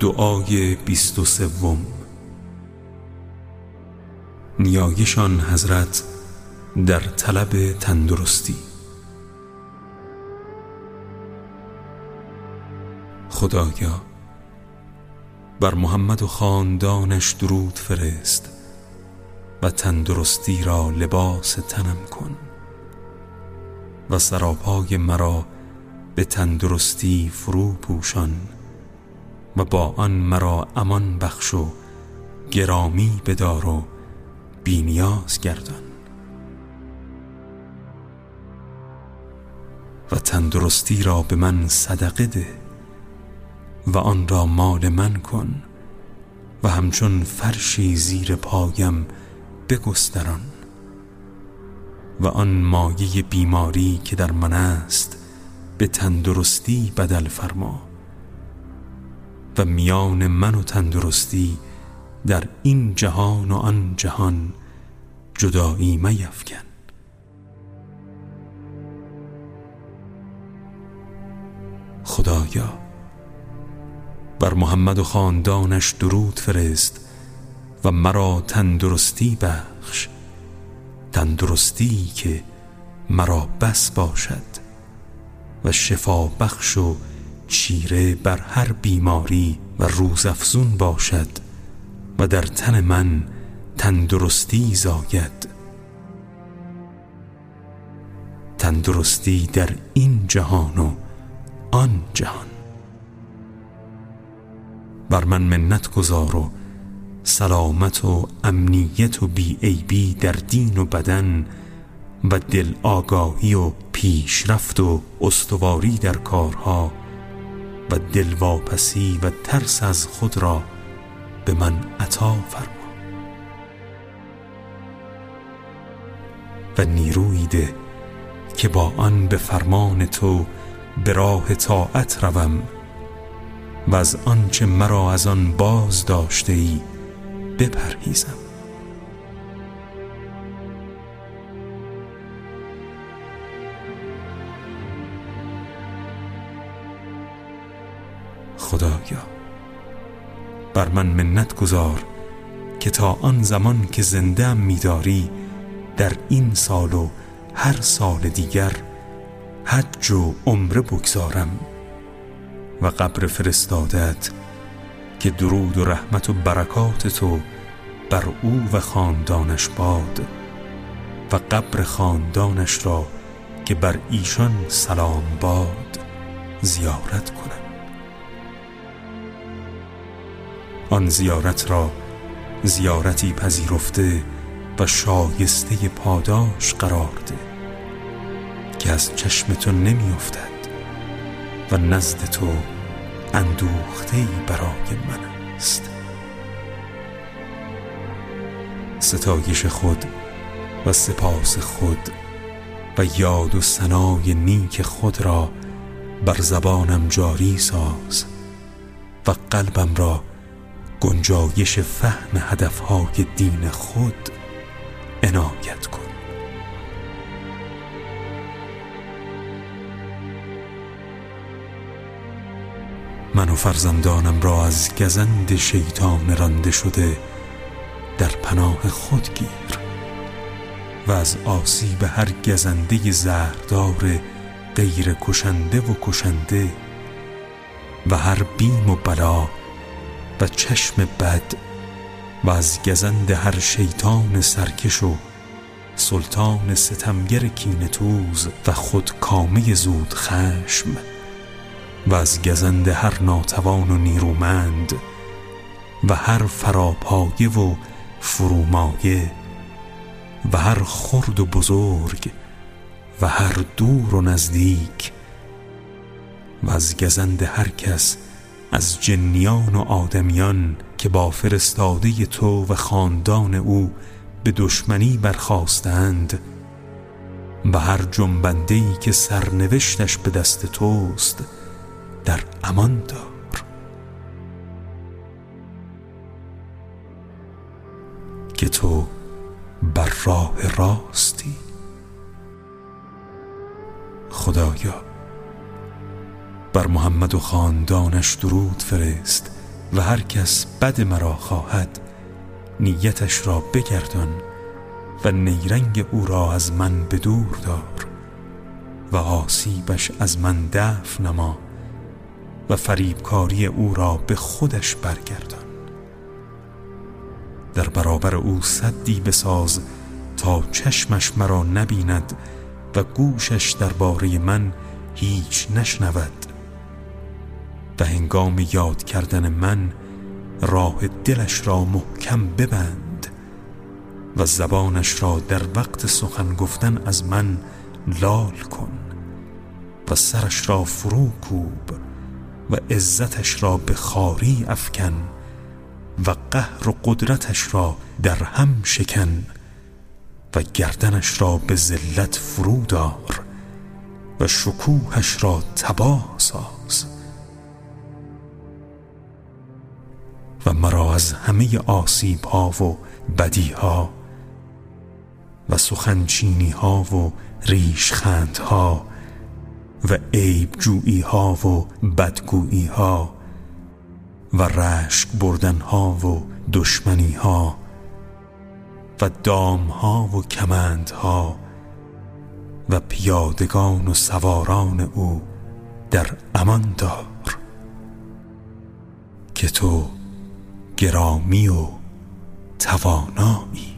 دعای بیست و سوم. نیایشان حضرت در طلب تندرستی. خدایا بر محمد و خاندانش درود فرست و تندرستی را لباس تنم کن و سراپای مرا به تندرستی فرو پوشان. و با آن مرا امان بخش و گرامی بدار و بینیاز گردان. و تندرستی را به من صدقه ده و آن را مال من کن و همچون فرشی زیر پایم بگستران. و آن مایه بیماری که در من است به تندرستی بدل فرما. و میان من و تندرستی در این جهان و آن جهان جدایی میفکن. خدایا بر محمد و خاندانش درود فرست و مرا تندرستی بخش. تندرستی که مرا بس باشد و شفا بخش و چیره بر هر بیماری و روزافزون باشد و در تن من تندرستی زاید. تندرستی در این جهان و آن جهان. بر من منت گذار و سلامت و امنیت و بی در دین و بدن و دل آگاهی و پیشرفت و استواری در کارها و دلواپسی و ترس از خود را به من عطا فرما. و نیروی ده که با آن به فرمان تو به راه طاعت روم و از آنچه مرا از آن باز داشته ای بپرهیزم. خدایا بر من منت گذار که تا آن زمان که زنده میداری در این سال و هر سال دیگر حج و عمره بگذارم و قبر فرستادت که درود و رحمت و برکات تو بر او و خاندانش باد و قبر خاندانش را که بر ایشان سلام باد زیارت کنم آن زیارت را زیارتی پذیرفته و شایسته پاداش قرار ده که از چشم تو نمیافتد و نزد تو اندوخته برای من است. ستایش خود و سپاس خود و یاد و سنای نیک خود را بر زبانم جاری ساز و قلبم را گنجایش فهم هدفهای دین خود عنایت کن. من و فرزندانم را از گزند شیطان رانده شده در پناه خود گیر و از آسیب هر گزنده زهردار غیر کشنده و کشنده و هر بیم و بلا و چشم بد و از گزند هر شیطان سرکش و سلطان ستمگر کینتوز و خود کامه زود خشم و از گزند هر ناتوان و نیرومند و هر فراپایه و فرومایه و هر خرد و بزرگ و هر دور و نزدیک و از گزند هر کس از جنیان و آدمیان که با فرستاده تو و خاندان او به دشمنی برخواستند و هر جنبندهی که سرنوشتش به دست توست در امان دار. که تو بر راه راستی. خدایا. بر محمد و خاندانش درود فرست و هر کس بد مرا خواهد نیتش را بگردان و نیرنگ او را از من به دور دار و آسیبش از من دفع نما و فریبکاری او را به خودش برگردان. در برابر او صدی بساز تا چشمش مرا نبیند و گوشش درباره من هیچ نشنود. و هنگام یاد کردن من راه دلش را محکم ببند و زبانش را در وقت سخن گفتن از من لال کن و سرش را فرو کوب و عزتش را به خاری افکن و قهر و قدرتش را در هم شکن و گردنش را به ذلت فرو دار و شکوهش را تباه ساز. و مرا از همه آسیب ها و بدی ها و سخنچینی ها و ریشخند ها و عیب جویی ها و بدگویی ها و رشک بردن ها و دشمنی ها و دام ها و کمند ها و پیادگان و سواران او در امان دار که تو گرامی و توانایی.